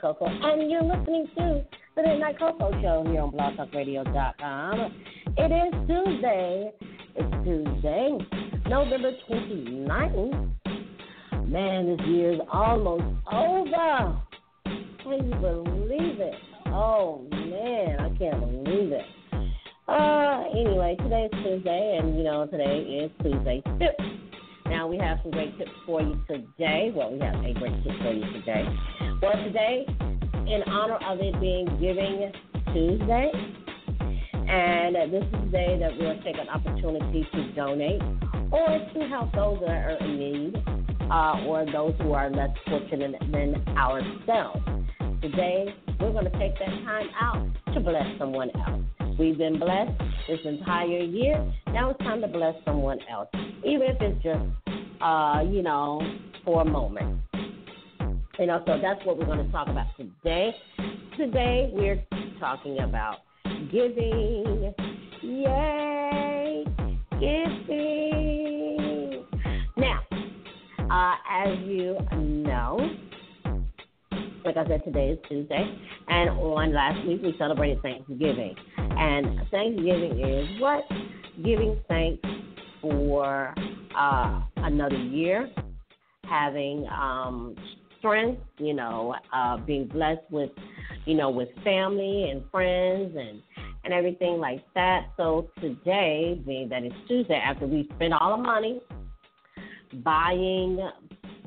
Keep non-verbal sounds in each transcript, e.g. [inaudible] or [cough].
Coco, and you're listening to the Midnight Koko Show here on BlogTalkRadio.com. It is Tuesday. It's Tuesday, November 29th. Man, this year is almost over. Can you believe it? Oh, man, I can't believe it. Uh, anyway, today is Tuesday, and you know, today is Tuesday. Now we have some great tips for you today. Well, we have a great tip for you today. Well, today, in honor of it being Giving Tuesday, and this is the day that we'll take an opportunity to donate or to help those that are in need uh, or those who are less fortunate than ourselves. Today, we're going to take that time out to bless someone else. We've been blessed this entire year. Now it's time to bless someone else, even if it's just, uh, you know, for a moment. You know, so that's what we're going to talk about today. Today, we're talking about giving. Yay! Giving. Now, uh, as you know, like I said, today is Tuesday, and on last week we celebrated Thanksgiving. And Thanksgiving is what? Giving thanks for uh, another year, having um, strength, you know, uh, being blessed with, you know, with family and friends and and everything like that. So today, being that it's Tuesday, after we spent all the money buying,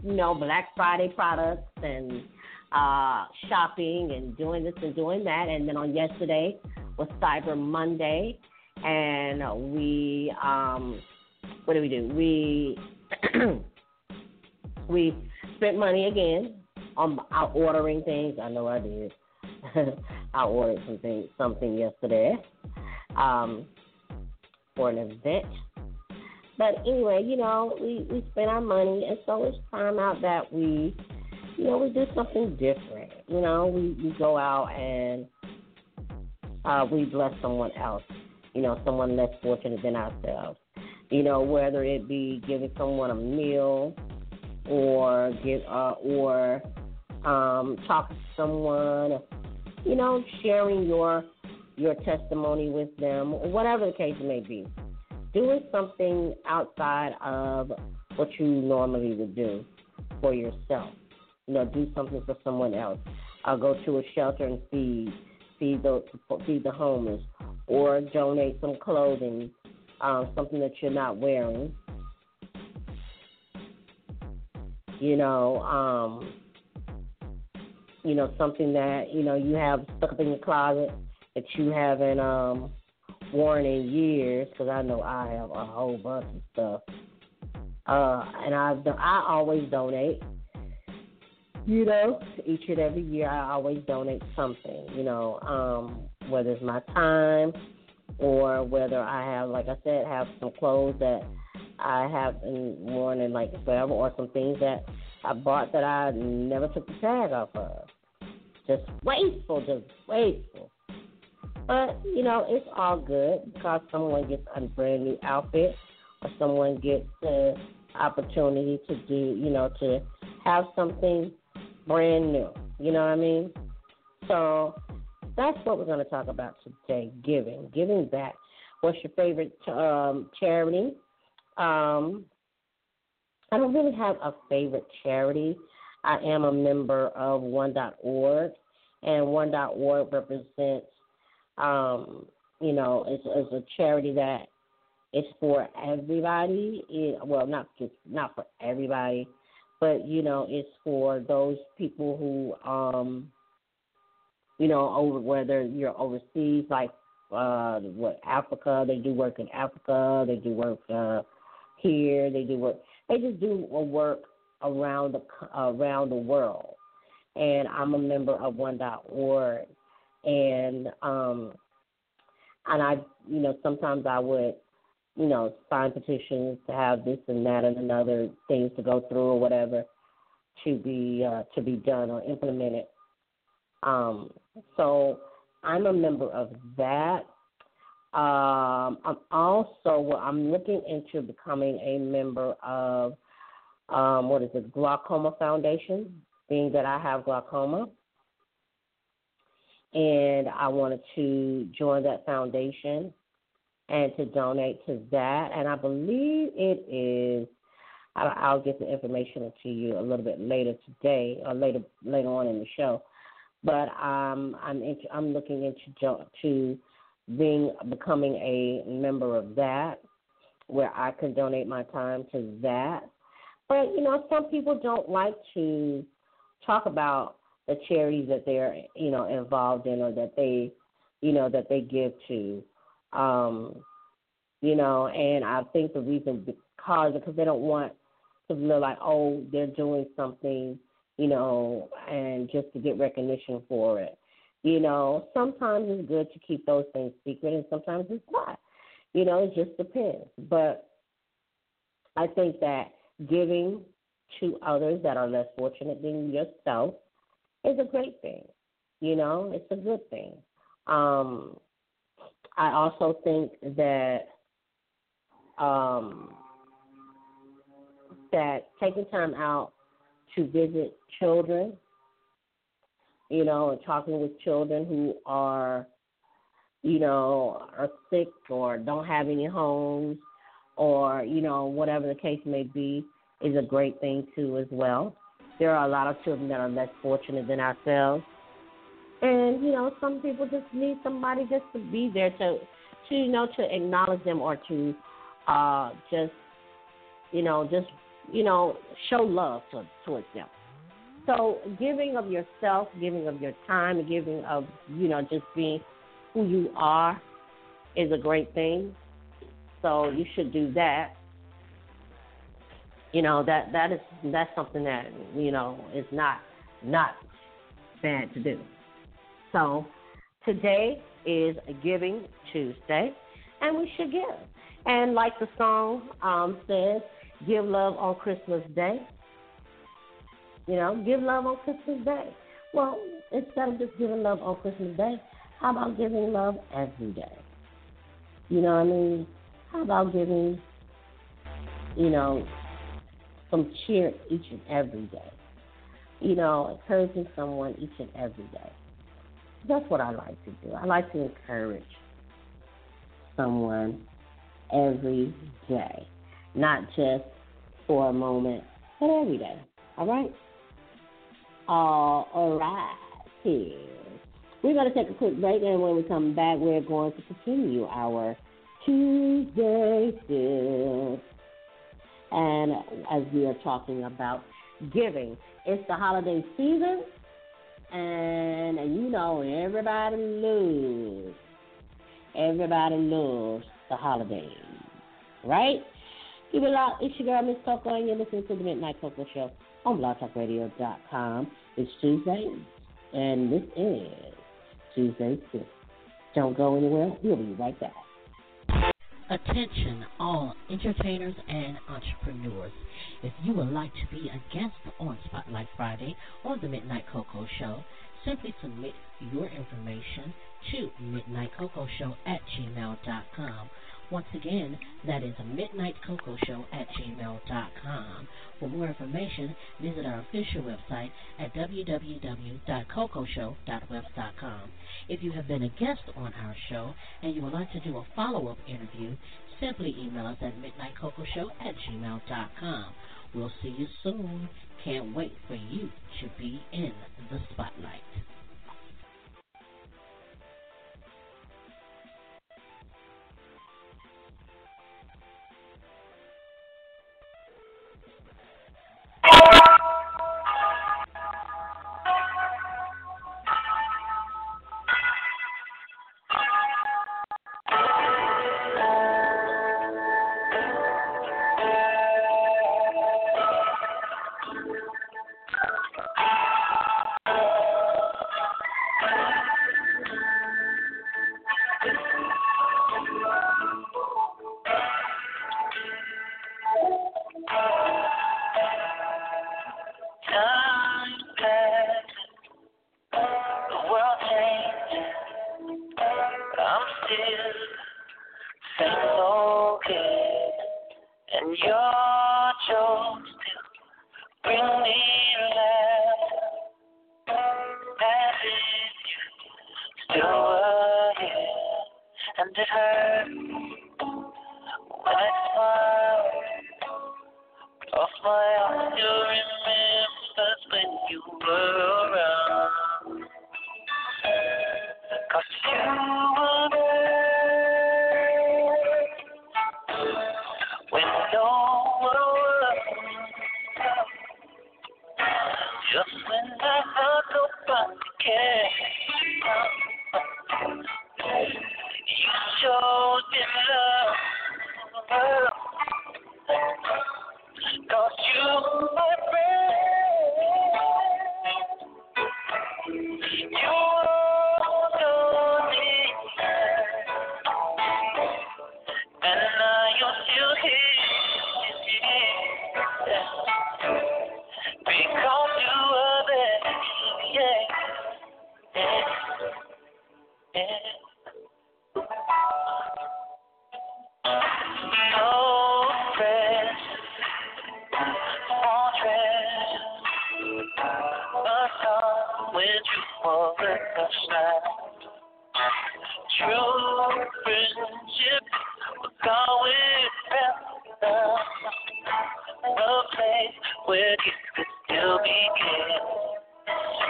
you know, Black Friday products and uh, shopping and doing this and doing that. And then on yesterday was Cyber Monday, and we um, what did we do? We [clears throat] we spent money again on ordering things. I know I did. [laughs] I ordered something something yesterday um, for an event. But anyway, you know, we, we spend our money, and so it's time out that we you know, we do something different. You know, we, we go out and uh, we bless someone else, you know, someone less fortunate than ourselves. You know, whether it be giving someone a meal or give uh, or um, talking to someone, you know, sharing your your testimony with them, whatever the case may be. Doing something outside of what you normally would do for yourself you know, do something for someone else. I'll go to a shelter and feed, feed the feed the homeless, or donate some clothing, um, something that you're not wearing. You know, um, you know something that you know you have stuck up in your closet that you haven't um, worn in years. Because I know I have a whole bunch of stuff, uh, and I've I always donate you know, each and every year I always donate something, you know, um, whether it's my time or whether I have, like I said, have some clothes that I haven't worn in like forever or some things that I bought that I never took the tag off of. Just wasteful, just wasteful. But, you know, it's all good because someone gets a brand new outfit or someone gets the opportunity to do, you know, to have something brand new. You know what I mean? So that's what we're going to talk about today giving, giving back. What's your favorite um, charity? Um, I don't really have a favorite charity. I am a member of One.org, and One.org represents, um, you know, it's, it's a charity that it's for everybody. It, well, not just not for everybody, but you know it's for those people who um you know over whether you're overseas like uh what Africa they do work in Africa they do work uh here. They do work. They just do work around the around the world. And I'm a member of One.org, and um, and I, you know, sometimes I would, you know, sign petitions to have this and that and another things to go through or whatever to be uh, to be done or implemented. Um, so I'm a member of that. Um, I'm also well, I'm looking into becoming a member of um, what is it, Glaucoma Foundation, being that I have glaucoma, and I wanted to join that foundation and to donate to that. And I believe it is. I'll get the information to you a little bit later today or later later on in the show. But um, I'm I'm looking into to being becoming a member of that, where I can donate my time to that. But you know, some people don't like to talk about the charities that they're you know involved in or that they you know that they give to. Um, you know, and I think the reason because because they don't want to feel like oh they're doing something you know and just to get recognition for it. You know, sometimes it's good to keep those things secret, and sometimes it's not. You know, it just depends. But I think that giving to others that are less fortunate than yourself is a great thing. You know, it's a good thing. Um, I also think that um, that taking time out to visit children you know, and talking with children who are, you know, are sick or don't have any homes or, you know, whatever the case may be is a great thing too as well. There are a lot of children that are less fortunate than ourselves. And, you know, some people just need somebody just to be there to to, you know, to acknowledge them or to uh just you know, just you know, show love to, towards them. So giving of yourself, giving of your time, giving of you know just being who you are is a great thing. So you should do that. You know that that is that's something that you know is not not bad to do. So today is Giving Tuesday, and we should give. And like the song um, says, give love on Christmas Day. You know, give love on Christmas Day. Well, instead of just giving love on Christmas Day, how about giving love every day? You know what I mean? How about giving, you know, some cheer each and every day? You know, encouraging someone each and every day. That's what I like to do. I like to encourage someone every day, not just for a moment, but every day. All right? All right, here. We're going to take a quick break, and when we come back, we're going to continue our Tuesday Tips. And as we are talking about giving, it's the holiday season, and, and you know, everybody loves, everybody loves the holidays, right? It locked. It's your girl, Miss Coco, and you're listening to the Midnight Koko Show on blogtalkradio.com. It's Tuesday, and this is Tuesday Tips. Don't go anywhere. We'll be right back. Attention, all entertainers and entrepreneurs. If you would like to be a guest on Spotlight Friday or the Midnight Koko Show, simply submit your information to midnightcocoshow at gmail.com. Once again, that is a Midnight Coco Show at gmail.com. For more information, visit our official website at www.cocoshow.webs.com. If you have been a guest on our show and you would like to do a follow-up interview, simply email us at midnightcocoshow at gmail.com. We'll see you soon. Can't wait for you to be in the spotlight. Oh. For the shine. True friendship was always better. A place where you could still begin.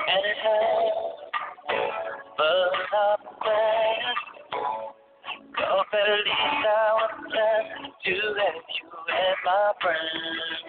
And it hurts, but I'm glad. Cause at least I was glad to have you as my friend.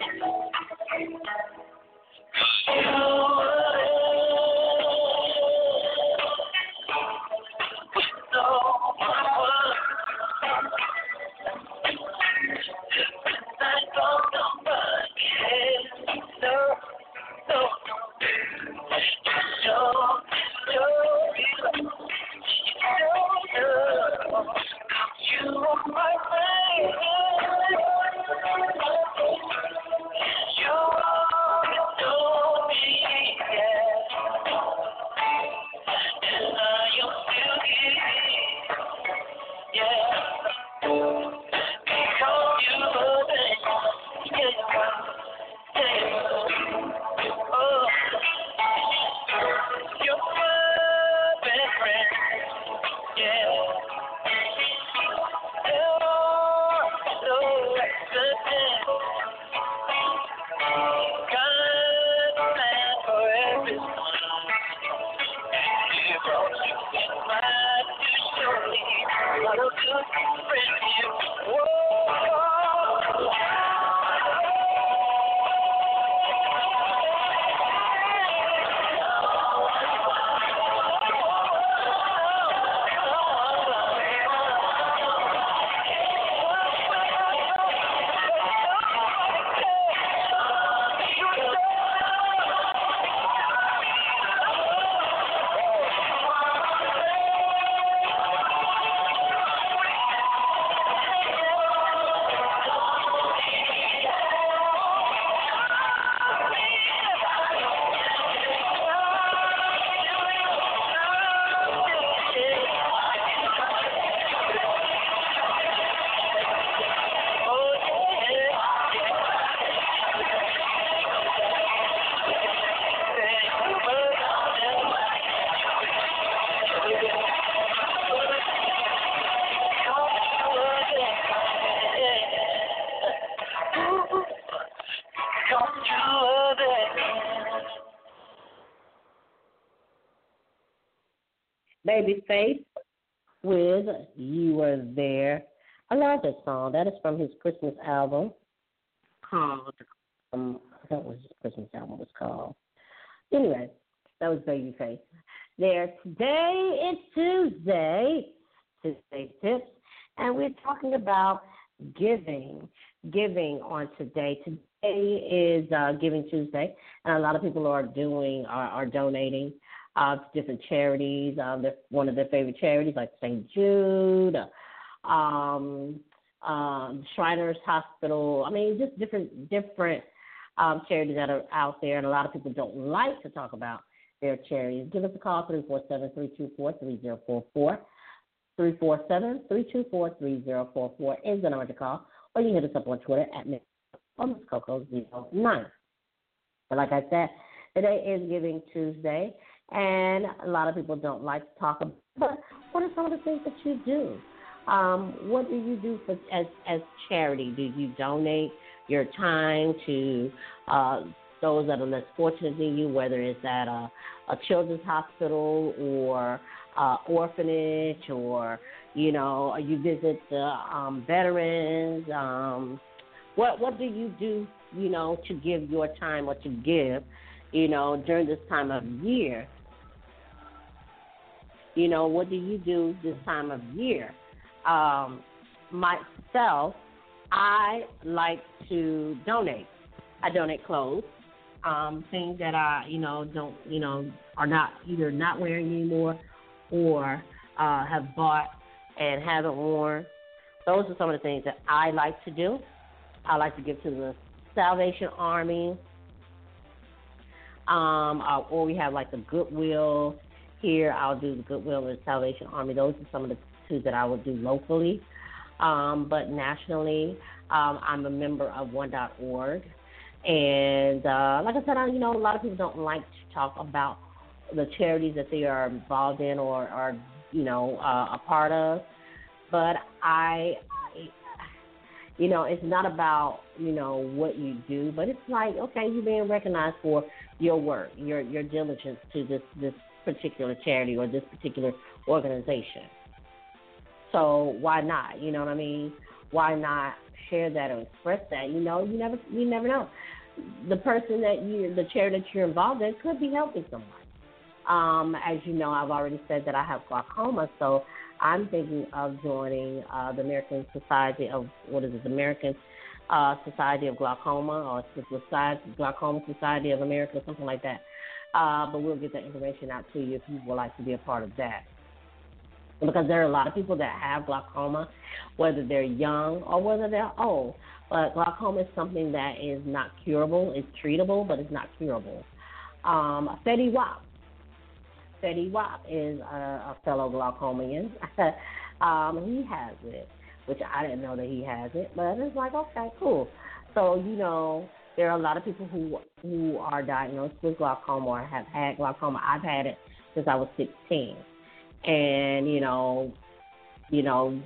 Babyface with You Were There. I love that song. That is from his Christmas album called, um, forgot what his Christmas album was called. Anyway, that was Babyface. There, today is Tuesday, Tuesday Tips, and we're talking about giving, giving on today. Today is uh, Giving Tuesday, and a lot of people are doing, are, are donating uh, different charities. Um, one of their favorite charities, like St. Jude, um, um, Shriners Hospital. I mean, just different different um, charities that are out there, and a lot of people don't like to talk about their charities. Give us a call three four seven three two four three zero four four. 347 324 3044 is the number to call. or you can hit us up on Twitter at Miss or Miss Coco 09. But like I said, today is Giving Tuesday, and a lot of people don't like to talk about. But what are some of the things that you do? Um, what do you do for as as charity? Do you donate your time to uh, those that are less fortunate than you, whether it's at a, a children's hospital or uh, orphanage, or you know, you visit the um, veterans. Um, what what do you do, you know, to give your time or to give, you know, during this time of year? You know, what do you do this time of year? Um, myself, I like to donate. I donate clothes, um, things that I, you know, don't, you know, are not either not wearing anymore or uh, have bought and haven't worn. Those are some of the things that I like to do. I like to give to the Salvation Army. Um, uh, or we have like the Goodwill here. I'll do the Goodwill and Salvation Army. Those are some of the two that I will do locally. Um, but nationally, um, I'm a member of One.org. And uh, like I said, I, you know, a lot of people don't like to talk about the charities that they are involved in or are, you know, uh, a part of. But I, you know, it's not about you know what you do, but it's like okay, you're being recognized for your work, your your diligence to this this particular charity or this particular organization. So why not? You know what I mean? Why not share that or express that? You know, you never you never know. The person that you the charity that you're involved in could be helping someone. Um, as you know, I've already said that I have glaucoma, so I'm thinking of joining uh, the American Society of what is it, American uh, Society of Glaucoma or Society, Glaucoma Society of America, something like that. Uh, but we'll get that information out to you if you would like to be a part of that. Because there are a lot of people that have glaucoma, whether they're young or whether they're old. But glaucoma is something that is not curable. It's treatable, but it's not curable. Um, Fetty Wap Fetty Wap is a, a fellow glaucomian. [laughs] um, he has it, which I didn't know that he has it, but it's like okay, cool. So you know, there are a lot of people who who are diagnosed with glaucoma or have had glaucoma. I've had it since I was 16, and you know, you know,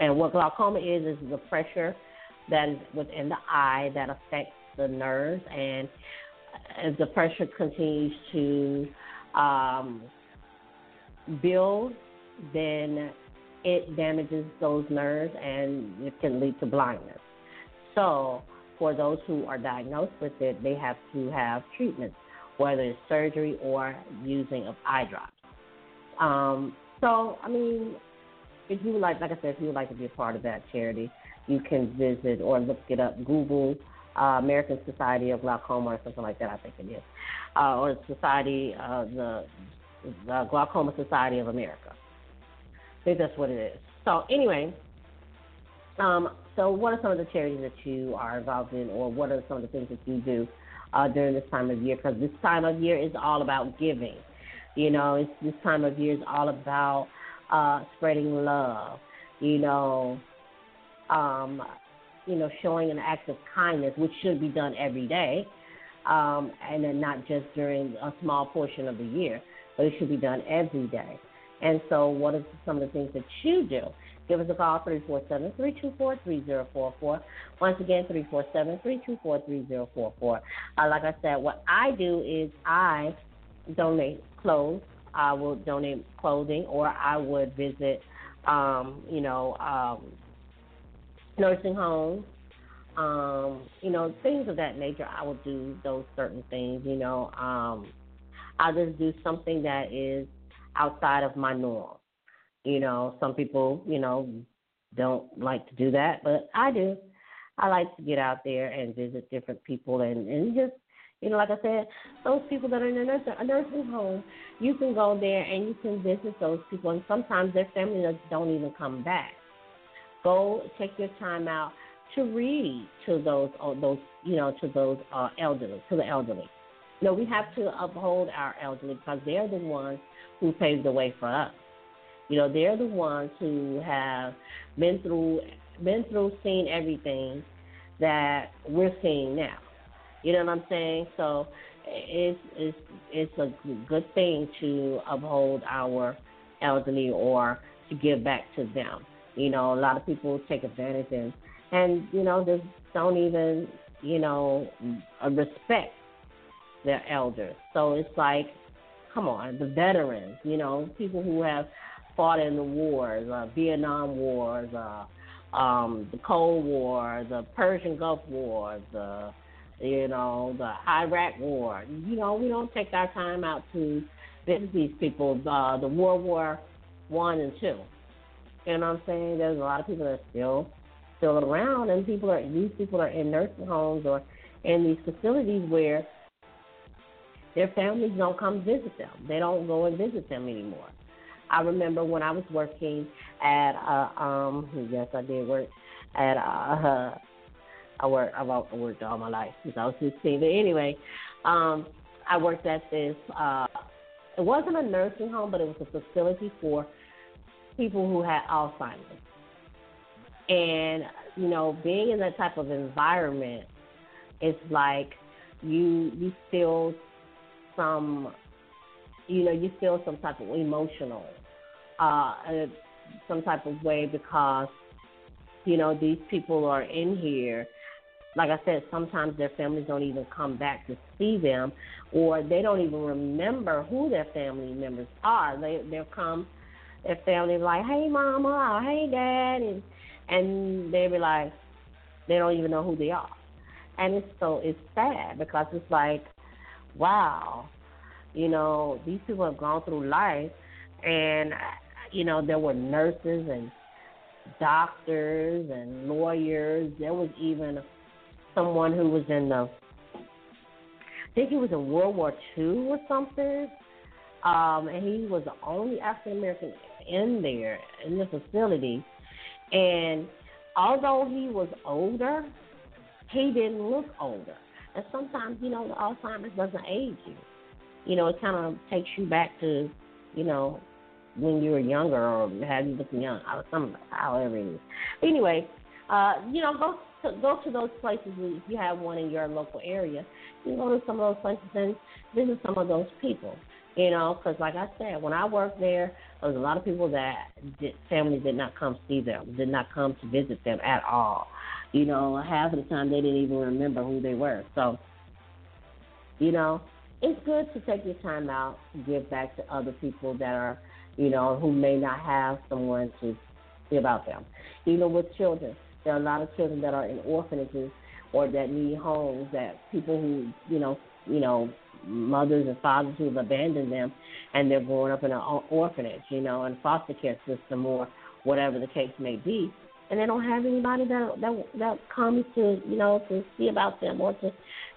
and what glaucoma is is the pressure that is within the eye that affects the nerves, and as the pressure continues to um, build, then it damages those nerves and it can lead to blindness. So, for those who are diagnosed with it, they have to have treatments, whether it's surgery or using of eye drops. Um, so, I mean, if you would like, like I said, if you would like to be a part of that charity, you can visit or look it up, Google uh, American Society of Glaucoma or something like that. I think it is, uh, or Society, uh, the the Glaucoma Society of America. I think that's what it is. So anyway, um, so what are some of the charities that you are involved in, or what are some of the things that you do uh, during this time of year? Because this time of year is all about giving. You know, it's this time of year is all about uh, spreading love. You know, um, you know, showing an act of kindness, which should be done every day, um, and then not just during a small portion of the year but it should be done every day. And so, what are some of the things that you do? Give us a call, 347 324 3044. Once again, 347 324 3044. Uh, like I said, what I do is I donate clothes. I will donate clothing, or I would visit, um, you know, um, nursing homes, um, you know, things of that nature. I will do those certain things, you know. Um, I'll just do something that is outside of my norm. You know, some people, you know, don't like to do that, but I do. I like to get out there and visit different people and, and just, you know, like I said, those people that are in a nursing, a nursing home, you can go there and you can visit those people, and sometimes their families don't even come back. Go take your time out to read to those, uh, those, you know, to those uh, elderly, to the elderly. No, we have to uphold our elderly because they're the ones who paved the way for us. You know, they're the ones who have been through been through, seen everything that we're seeing now. You know what I'm saying? So it's it's it's a good thing to uphold our elderly or to give back to them. You know, a lot of people take advantage and and you know just don't even you know respect their elders. So it's like, come on, the veterans. You know, people who have fought in the wars, uh, Vietnam wars, uh, um, the Cold War, the Persian Gulf War, the you know the Iraq War. You know, we don't take our time out to visit these people. Uh, the World War One and Two. What I'm saying? There's a lot of people that are still still around, and people are these people are in nursing homes or in these facilities where their families don't come visit them. They don't go and visit them anymore. I remember when I was working at uh um yes I did work at uh [laughs] I worked I've worked all my life since I was sixteen. But anyway, um I worked at this uh it wasn't a nursing home but it was a facility for people who had Alzheimer's. And, you know, being in that type of environment, it's like you you feel some you know, you feel some type of emotional uh, some type of way because you know these people are in here. Like I said, sometimes their families don't even come back to see them, or they don't even remember who their family members are. They they'll come, their family like, "Hey, mama," or, "Hey, dad," and and they be like, they don't even know who they are, and it's so it's sad because it's like, wow, you know, these people have gone through life, and you know, there were nurses and doctors and lawyers. There was even someone who was in the, I think he was in World War II or something, um, and he was the only African American in there in the facility. And although he was older, he didn't look older. And sometimes, you know, the Alzheimer's doesn't age you. You know, it kind of takes you back to, you know, when you were younger or had you looking young, some however it is. Anyway, uh, you know, go to, go to those places if you have one in your local area. You go to some of those places and visit some of those people. You know, because like I said, when I worked there, there was a lot of people that did, families did not come see them, did not come to visit them at all. You know, half of the time they didn't even remember who they were. So, you know, it's good to take your time out give back to other people that are you know, who may not have someone to see about them. Even with children, there are a lot of children that are in orphanages or that need homes that people who, you know, you know, mothers and fathers who have abandoned them and they're growing up in an orphanage, you know, and foster care system or whatever the case may be. And they don't have anybody that that that comes to, you know, to see about them or to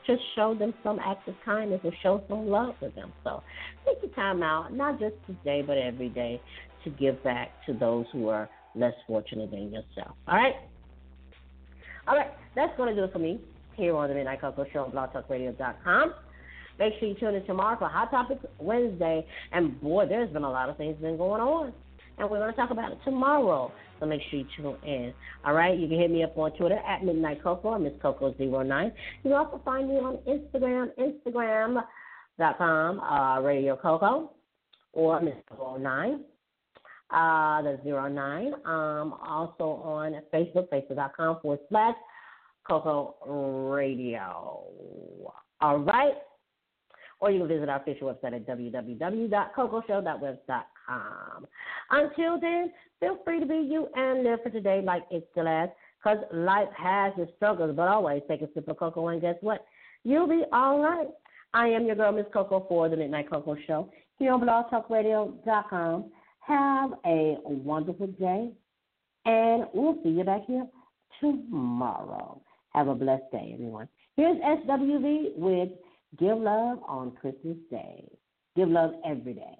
just show them some act of kindness or show some love for them. So take your time out, not just today, but every day, to give back to those who are less fortunate than yourself. All right? All right, that's going to do it for me here on the Midnight Koko Show on blogtalkradio.com. Make sure you tune in tomorrow for Hot Topics Wednesday. And boy, there's been a lot of things been going on. And we're going to talk about it tomorrow. So make sure you tune in. All right, you can hit me up on Twitter at Midnight Coco or Miss Coco09. You can also find me on Instagram, Instagram.com, uh, Radio Coco or Miss Coco9. Uh, that's zero nine. Um, also on Facebook, facebook.com forward slash Coco Radio. All right. Or you can visit our official website at www.cocoshow.web.com. Until then, feel free to be you and live for today like it's the last, because life has its struggles, but always take a sip of cocoa, and guess what? You'll be all right. I am your girl, Miss Coco, for the Midnight Koko Show here on blogtalkradio.com. Have a wonderful day, and we'll see you back here tomorrow. Have a blessed day, everyone. Here's SWV with Give Love on Christmas Day. Give love every day.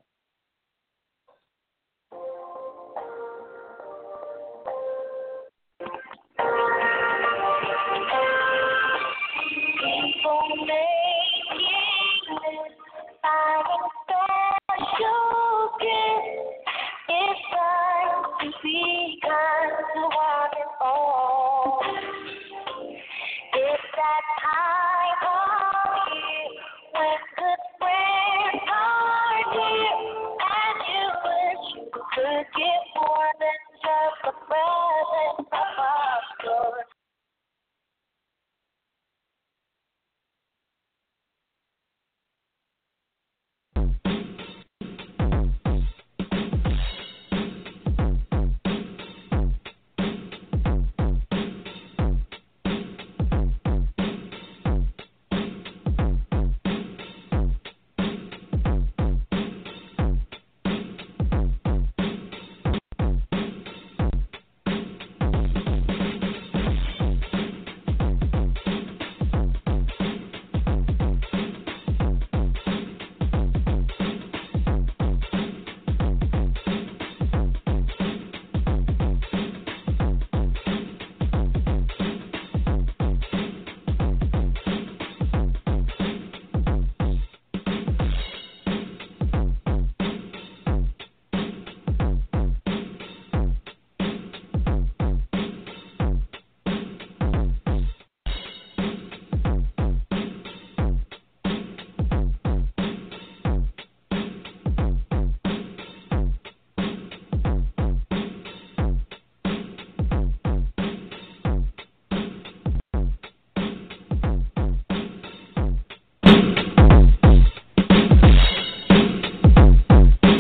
To be kind